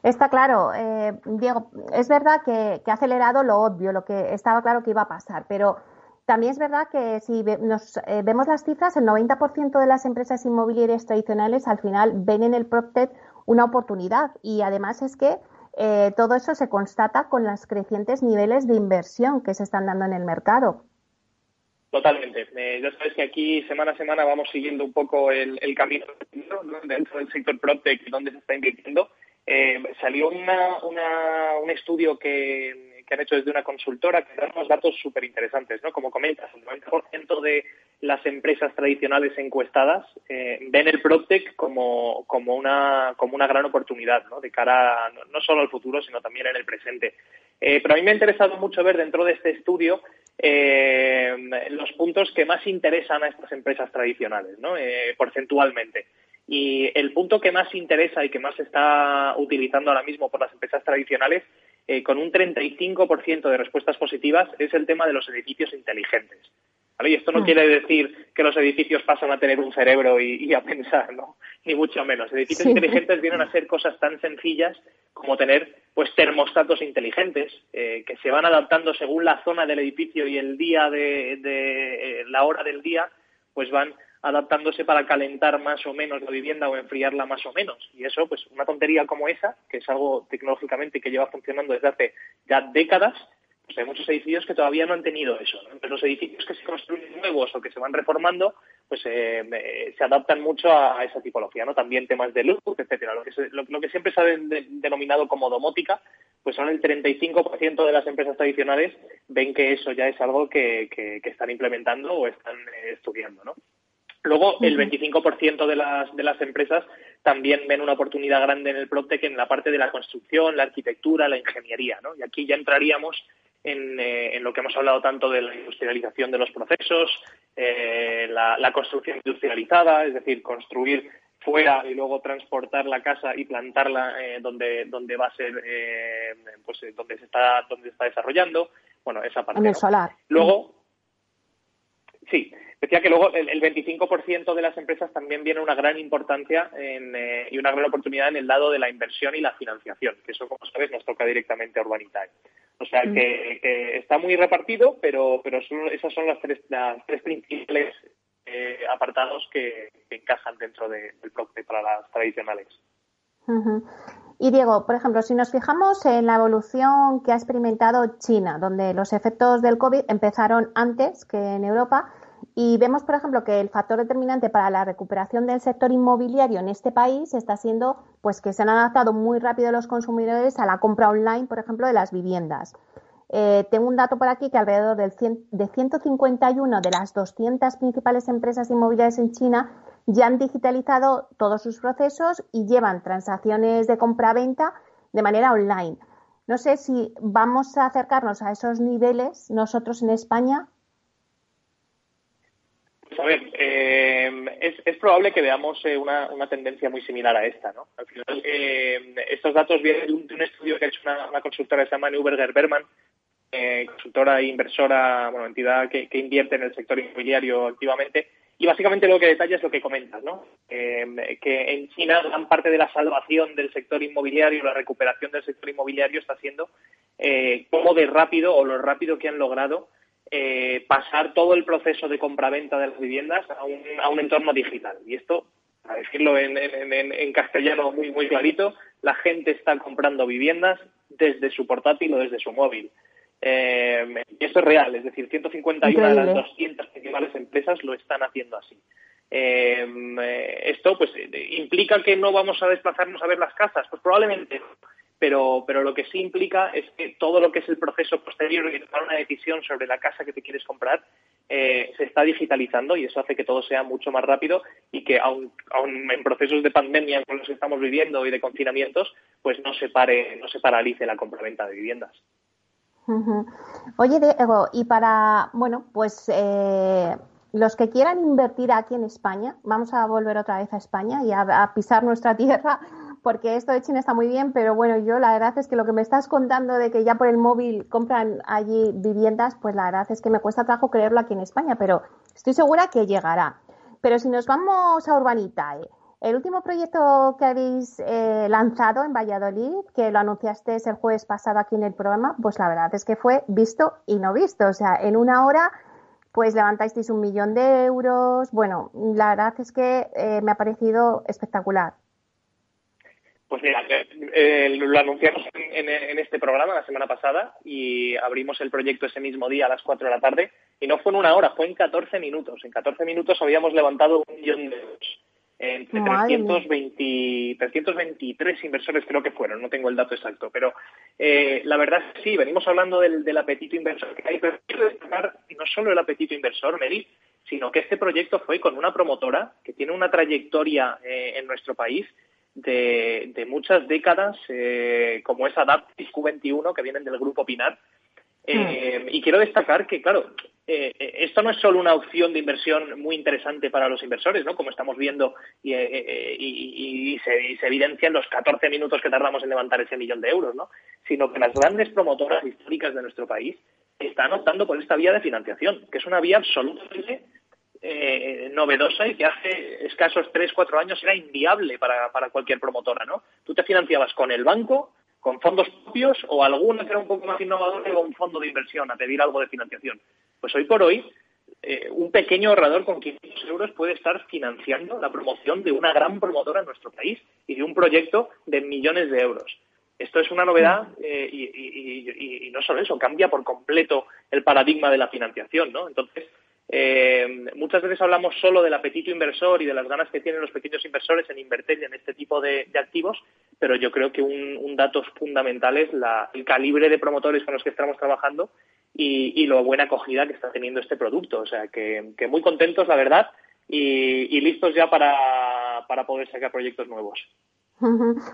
Está claro, Diego, es verdad que, que, ha acelerado lo obvio, lo que estaba claro que iba a pasar, pero también es verdad que si nos eh, vemos las cifras, el 90% de las empresas inmobiliarias tradicionales al final ven en el PropTech una oportunidad y además es que eh, todo eso se constata con los crecientes niveles de inversión que se están dando en el mercado. Totalmente. Eh, ya sabes que aquí semana a semana vamos siguiendo un poco el, camino dentro del sector PropTech y dónde se está invirtiendo. salió un estudio que han hecho desde una consultora que dan unos datos súper interesantes, ¿no? Como comentas, el 90% de las empresas tradicionales encuestadas eh, ven el PropTech como, como, una, como una gran oportunidad, ¿no? De cara no, solo al futuro, sino también en el presente. Eh, pero a mí me ha interesado mucho ver dentro de este estudio eh, los puntos que más interesan a estas empresas tradicionales, ¿no? porcentualmente. Y el punto que más interesa y que más se está utilizando ahora mismo por las empresas tradicionales eh, con un 35% de respuestas positivas, es el tema de los edificios inteligentes. Y esto no mm. quiere decir que los edificios pasan a tener un cerebro y, a pensar, ¿no? Ni mucho menos. Edificios inteligentes vienen a ser cosas tan sencillas como tener pues termostatos inteligentes eh, que se van adaptando según la zona del edificio y el día de, eh, la hora del día, pues van adaptándose para calentar más o menos la vivienda o enfriarla más o menos. Y eso, pues una tontería como esa, que es algo tecnológicamente que lleva funcionando desde hace ya décadas, pues hay muchos edificios que todavía no han tenido eso. los edificios que se construyen nuevos o que se van reformando, pues eh, se adaptan mucho a, esa tipología, ¿no? También temas de luz, etcétera. Lo que, lo, que siempre se ha denominado como domótica, pues son el 35% de las empresas tradicionales ven que eso ya es algo que, que, están implementando o están eh, estudiando, ¿no? Luego, el 25% de las, de las empresas también ven una oportunidad grande en el PropTech en la parte de la construcción, la arquitectura, la ingeniería, ¿no? Y aquí ya entraríamos eh, en, lo que hemos hablado tanto de la industrialización de los procesos, eh, la, construcción industrializada, es decir, construir fuera y luego transportar la casa y plantarla eh, donde donde va a ser pues donde se está donde se está desarrollando. Bueno esa parte en el solar. Luego sí Decía que luego el, 25% de las empresas también viene una gran importancia eh, y una gran oportunidad en el lado de la inversión y la financiación, que eso, como sabes, nos toca directamente a Urbanitae. O sea, mm. que, está muy repartido, pero, pero esas son las tres, las tres principales eh, apartados que, encajan dentro del PROCTE para las tradicionales. Y Diego, por ejemplo, si nos fijamos en la evolución que ha experimentado China, donde los efectos del COVID empezaron antes que en Europa, y vemos, por ejemplo, que el factor determinante para la recuperación del sector inmobiliario en este país está siendo pues que se han adaptado muy rápido los consumidores a la compra online, por ejemplo, de las viviendas. Eh, tengo un dato por aquí que alrededor del de 151 de las 200 principales empresas inmobiliarias en China ya han digitalizado todos sus procesos y llevan transacciones de compra-venta de manera online. No sé si vamos a acercarnos a esos niveles nosotros en España a ver, eh, es, probable que veamos eh, una, tendencia muy similar a esta, ¿no? Al final, eh, estos datos vienen de un, estudio que ha hecho una, consultora que se llama Neuberger Berman, consultora e inversora, bueno, entidad que, invierte en el sector inmobiliario activamente, y básicamente lo que detalla es lo que comentas, ¿no? que en China gran parte de la salvación del sector inmobiliario, la recuperación del sector inmobiliario está siendo cómo de rápido o lo rápido que han logrado eh, pasar todo el proceso de compraventa de las viviendas a un, a un entorno digital. Y esto, a decirlo en, en, castellano muy, muy clarito, la gente está comprando viviendas desde su portátil o desde su móvil. Eh, y esto es real, es decir, 151 de las 200 principales empresas lo están haciendo así. Eh, esto pues implica que no vamos a desplazarnos a ver las casas, pues probablemente pero, pero lo que sí implica es que todo lo que es el proceso posterior y tomar una decisión sobre la casa que te quieres comprar eh, se está digitalizando y eso hace que todo sea mucho más rápido y que aun, en procesos de pandemia como los que estamos viviendo y de confinamientos, pues no se pare, no se paralice la compraventa de viviendas. Oye, Diego, y para, bueno, pues eh, los que quieran invertir aquí en España, vamos a volver otra vez a España y a pisar nuestra tierra porque esto de China está muy bien, pero bueno, yo la verdad es que lo que me estás contando de que ya por el móvil compran allí viviendas, pues la verdad es que me cuesta trabajo creerlo aquí en España, pero estoy segura que llegará. Pero si nos vamos a Urbanitae, el último proyecto que habéis eh, lanzado en Valladolid, que lo anunciaste el jueves pasado aquí en el programa, pues la verdad es que fue visto y no visto. O sea, en una hora pues levantasteis un millón de euros. Bueno, la verdad es que eh, me ha parecido espectacular. Pues mira, eh, lo anunciamos en, este programa la semana pasada y abrimos el proyecto ese mismo día a las 4 de la tarde y no fue en una hora, fue en 14 minutos. En 14 minutos habíamos levantado un millón de euros. Entre 320, 323 inversores creo que fueron, no tengo el dato exacto, pero eh, la verdad es que sí, venimos hablando del, apetito inversor que hay, pero quiero destacar no solo el apetito inversor, Mary, sino que este proyecto fue con una promotora que tiene una trayectoria eh, en nuestro país de, muchas décadas, eh, como es Adaptis Q21, que vienen del grupo Pinar. Eh, mm. Y quiero destacar que, claro, eh, eh, esto no es solo una opción de inversión muy interesante para los inversores, ¿no? Como estamos viendo y, eh, se, se, evidencia en los 14 minutos que tardamos en levantar ese millón de euros, ¿no? Sino que las grandes promotoras históricas de nuestro país están optando por esta vía de financiación, que es una vía absolutamente novedosa y que hace escasos 3, 4 años era inviable para, para cualquier promotora, ¿no? Tú te financiabas con el banco, con fondos propios o alguna que era un poco más innovadora o un fondo de inversión a pedir algo de financiación. Pues hoy por hoy, eh, un pequeño ahorrador con 500 euros puede estar financiando la promoción de una gran promotora en nuestro país y de un proyecto de millones de euros. Esto es una novedad eh, y, no solo eso, cambia por completo el paradigma de la financiación, ¿no? Entonces, eh, muchas veces hablamos solo del apetito inversor y de las ganas que tienen los pequeños inversores en invertir en este tipo de, activos, pero yo creo que un, dato fundamental es el calibre de promotores con los que estamos trabajando y, y, lo buena acogida que está teniendo este producto. O sea, que, muy contentos, la verdad, y, listos ya para, para poder sacar proyectos nuevos.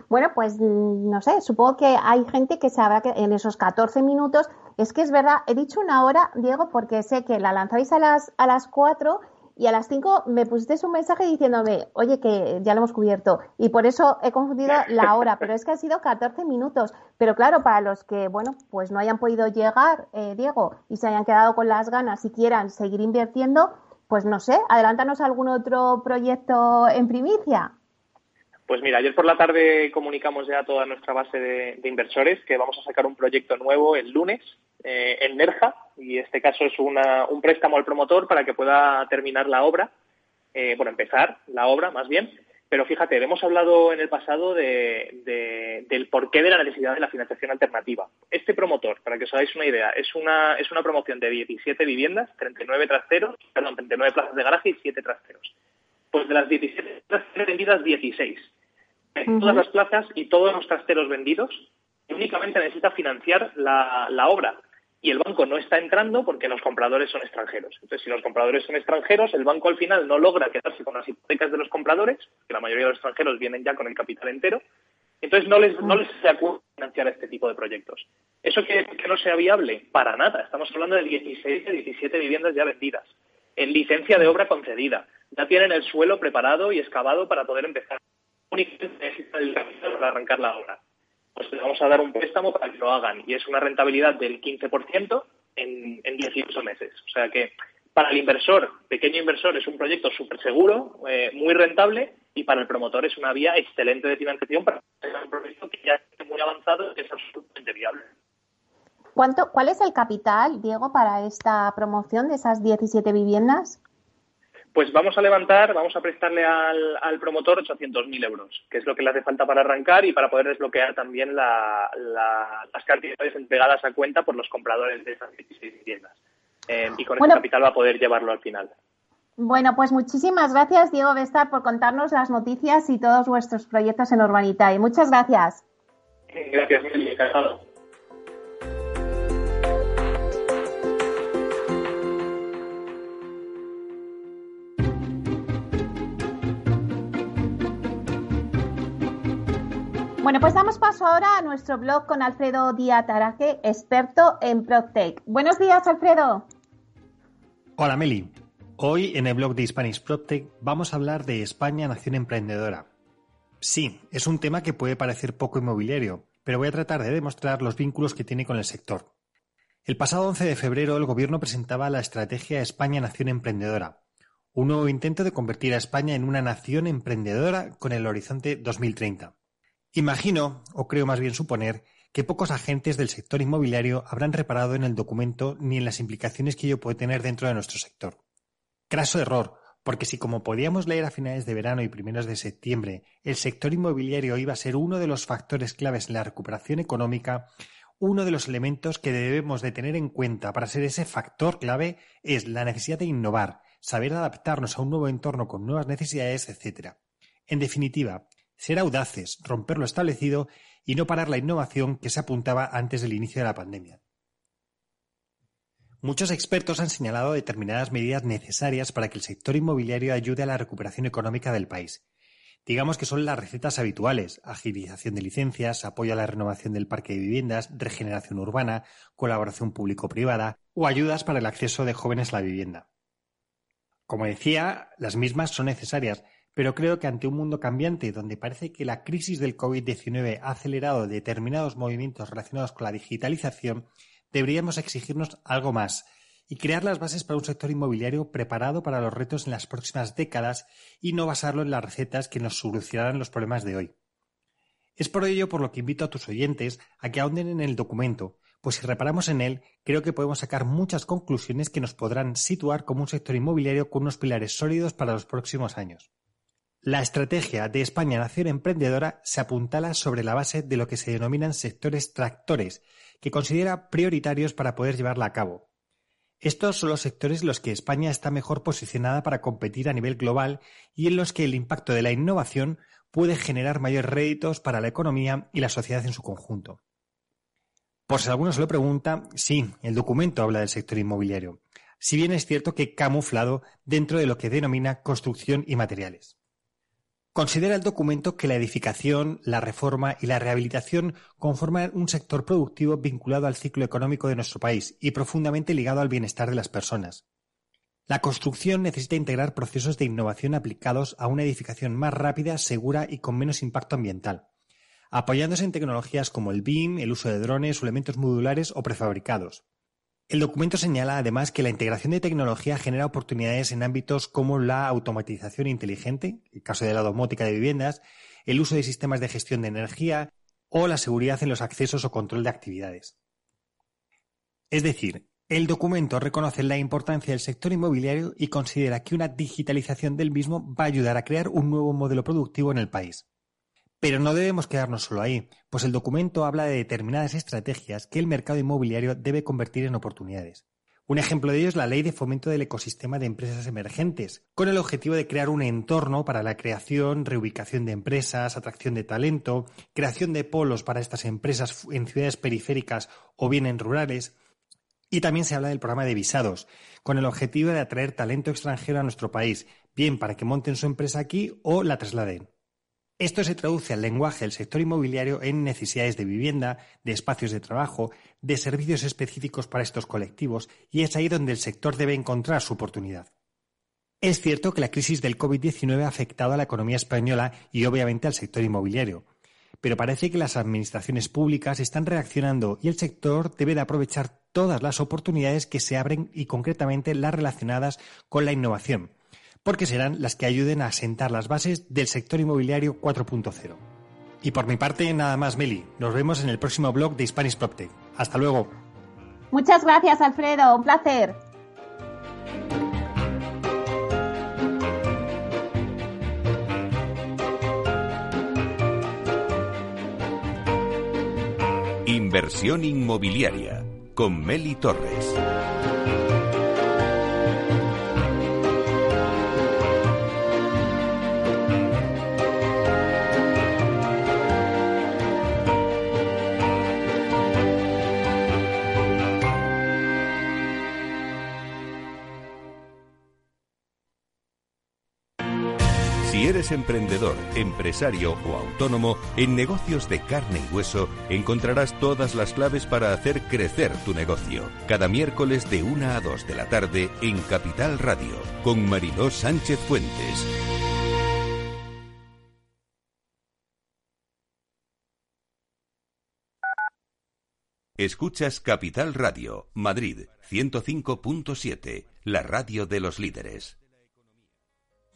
Bueno, pues no sé, supongo que hay gente que sabrá que en esos 14 minutos, es que es verdad, he dicho una hora, Diego, porque sé que la lanzáis a las, a las 4 y a las 5 me pusiste un mensaje diciéndome, oye, que ya lo hemos cubierto. Y por eso he confundido la hora, pero es que ha sido 14 minutos. Pero claro, para los que, bueno, pues no hayan podido llegar, eh, Diego, y se hayan quedado con las ganas y quieran seguir invirtiendo, pues no sé, adelántanos algún otro proyecto en primicia. Pues mira, ayer por la tarde comunicamos ya a toda nuestra base de, inversores que vamos a sacar un proyecto nuevo el lunes eh, en Nerja y este caso es un préstamo al promotor para que pueda terminar la obra, eh, bueno, empezar la obra más bien. Pero fíjate, hemos hablado en el pasado de, del porqué de la necesidad de la financiación alternativa. Este promotor, para que os hagáis una idea, es una, es una promoción de 17 viviendas, 39 trasteros, perdón, 39 plazas de garaje y 7 trasteros. Pues de las 17 trasteros vendidas, 16 en todas las plazas y todos los trasteros vendidos únicamente necesita financiar la, obra y el banco no está entrando porque los compradores son extranjeros. Entonces, si los compradores son extranjeros, el banco al final no logra quedarse con las hipotecas de los compradores, que la mayoría de los extranjeros vienen ya con el capital entero, entonces no les, no les se acuerda financiar este tipo de proyectos. ¿Eso quiere que no sea viable? Para nada. Estamos hablando de 16 de 17 viviendas ya vendidas, en licencia de obra concedida. Ya tienen el suelo preparado y excavado para poder empezar únicamente necesita el capital para arrancar la obra. Pues le vamos a dar un préstamo para que lo hagan y es una rentabilidad del 15% en, en 18 meses. O sea que para el inversor, pequeño inversor, es un proyecto súper seguro, eh, muy rentable y para el promotor es una vía excelente de financiación para un proyecto que ya esté muy avanzado y que es absolutamente viable. ¿Cuánto, ¿Cuál es el capital, Diego, para esta promoción de esas 17 viviendas? Pues vamos a levantar, vamos a prestarle al, al promotor 800.000 euros, que es lo que le hace falta para arrancar y para poder desbloquear también las cantidades entregadas a cuenta por los compradores de esas 16 viviendas. Eh, y con ese capital va a poder llevarlo al final. Bueno, pues muchísimas gracias, Diego Vestar, por contarnos las noticias y todos vuestros proyectos en Urbanita. Y muchas gracias. Gracias, Meli, encantado. Bueno, pues damos paso ahora a nuestro blog con Alfredo Díaz Araje, experto en PropTech. Buenos días, Alfredo. Hola, Meli. Hoy en el blog de Spanish PropTech vamos a hablar de España Nación Emprendedora. Sí, es un tema que puede parecer poco inmobiliario, pero voy a tratar de demostrar los vínculos que tiene con el sector. El pasado 11 de febrero el Gobierno presentaba la estrategia España Nación Emprendedora, un nuevo intento de convertir a España en una nación emprendedora con el horizonte 2030. Imagino, o creo más bien suponer, que pocos agentes del sector inmobiliario habrán reparado en el documento ni en las implicaciones que ello puede tener dentro de nuestro sector. Craso error, porque si como podíamos leer a finales de verano y primeros de septiembre, el sector inmobiliario iba a ser uno de los factores claves en la recuperación económica, uno de los elementos que debemos de tener en cuenta para ser ese factor clave es la necesidad de innovar, saber adaptarnos a un nuevo entorno con nuevas necesidades, etc. En definitiva, ser audaces, romper lo establecido y no parar la innovación que se apuntaba antes del inicio de la pandemia. Muchos expertos han señalado determinadas medidas necesarias para que el sector inmobiliario ayude a la recuperación económica del país. Digamos que son las recetas habituales, agilización de licencias, apoyo a la renovación del parque de viviendas, regeneración urbana, colaboración público-privada o ayudas para el acceso de jóvenes a la vivienda. Como decía, las mismas son necesarias, pero creo que ante un mundo cambiante donde parece que la crisis del COVID-19 ha acelerado determinados movimientos relacionados con la digitalización, deberíamos exigirnos algo más y crear las bases para un sector inmobiliario preparado para los retos en las próximas décadas y no basarlo en las recetas que nos solucionarán los problemas de hoy. Es por ello por lo que invito a tus oyentes a que ahonden en el documento, pues si reparamos en él, creo que podemos sacar muchas conclusiones que nos podrán situar como un sector inmobiliario con unos pilares sólidos para los próximos años. La estrategia de España Nación Emprendedora se apuntala sobre la base de lo que se denominan sectores tractores, que considera prioritarios para poder llevarla a cabo. Estos son los sectores en los que España está mejor posicionada para competir a nivel global y en los que el impacto de la innovación puede generar mayores réditos para la economía y la sociedad en su conjunto. Por si alguno se lo pregunta, sí, el documento habla del sector inmobiliario, si bien es cierto que camuflado dentro de lo que denomina construcción y materiales. Considera el documento que la edificación, la reforma y la rehabilitación conforman un sector productivo vinculado al ciclo económico de nuestro país y profundamente ligado al bienestar de las personas. La construcción necesita integrar procesos de innovación aplicados a una edificación más rápida, segura y con menos impacto ambiental, apoyándose en tecnologías como el BIM, el uso de drones o elementos modulares o prefabricados. El documento señala además que la integración de tecnología genera oportunidades en ámbitos como la automatización inteligente, el caso de la domótica de viviendas, el uso de sistemas de gestión de energía o la seguridad en los accesos o control de actividades. Es decir, el documento reconoce la importancia del sector inmobiliario y considera que una digitalización del mismo va a ayudar a crear un nuevo modelo productivo en el país. Pero no debemos quedarnos solo ahí, pues el documento habla de determinadas estrategias que el mercado inmobiliario debe convertir en oportunidades. Un ejemplo de ello es la Ley de Fomento del Ecosistema de Empresas Emergentes, con el objetivo de crear un entorno para la creación, reubicación de empresas, atracción de talento, creación de polos para estas empresas en ciudades periféricas o bien en rurales. Y también se habla del programa de visados, con el objetivo de atraer talento extranjero a nuestro país, bien para que monten su empresa aquí o la trasladen. Esto se traduce al lenguaje del sector inmobiliario en necesidades de vivienda, de espacios de trabajo, de servicios específicos para estos colectivos, y es ahí donde el sector debe encontrar su oportunidad. Es cierto que la crisis del COVID-19 ha afectado a la economía española y obviamente al sector inmobiliario, pero parece que las administraciones públicas están reaccionando y el sector debe de aprovechar todas las oportunidades que se abren y concretamente las relacionadas con la innovación porque serán las que ayuden a asentar las bases del sector inmobiliario 4.0. Y por mi parte, nada más, Meli. Nos vemos en el próximo blog de Spanish PropTech. Hasta luego. Muchas gracias, Alfredo. Un placer. Inversión inmobiliaria con Meli Torres. Eres emprendedor, empresario o autónomo, en negocios de carne y hueso encontrarás todas las claves para hacer crecer tu negocio. Cada miércoles de 1 a 2 de la tarde en Capital Radio, con Mariló Sánchez Fuentes. Escuchas Capital Radio, Madrid 105.7, la radio de los líderes.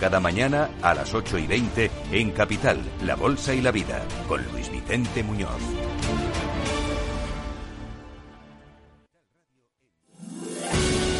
cada mañana a las 8 y 20 en Capital, La Bolsa y la Vida, con Luis Vicente Muñoz.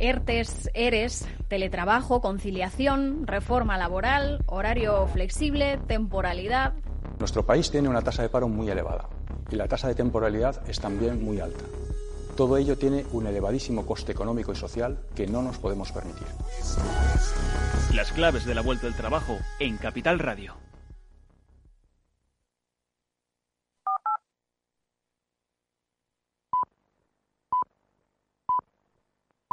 ERTES, ERES, teletrabajo, conciliación, reforma laboral, horario flexible, temporalidad. Nuestro país tiene una tasa de paro muy elevada y la tasa de temporalidad es también muy alta. Todo ello tiene un elevadísimo coste económico y social que no nos podemos permitir. Las claves de la vuelta del trabajo en Capital Radio.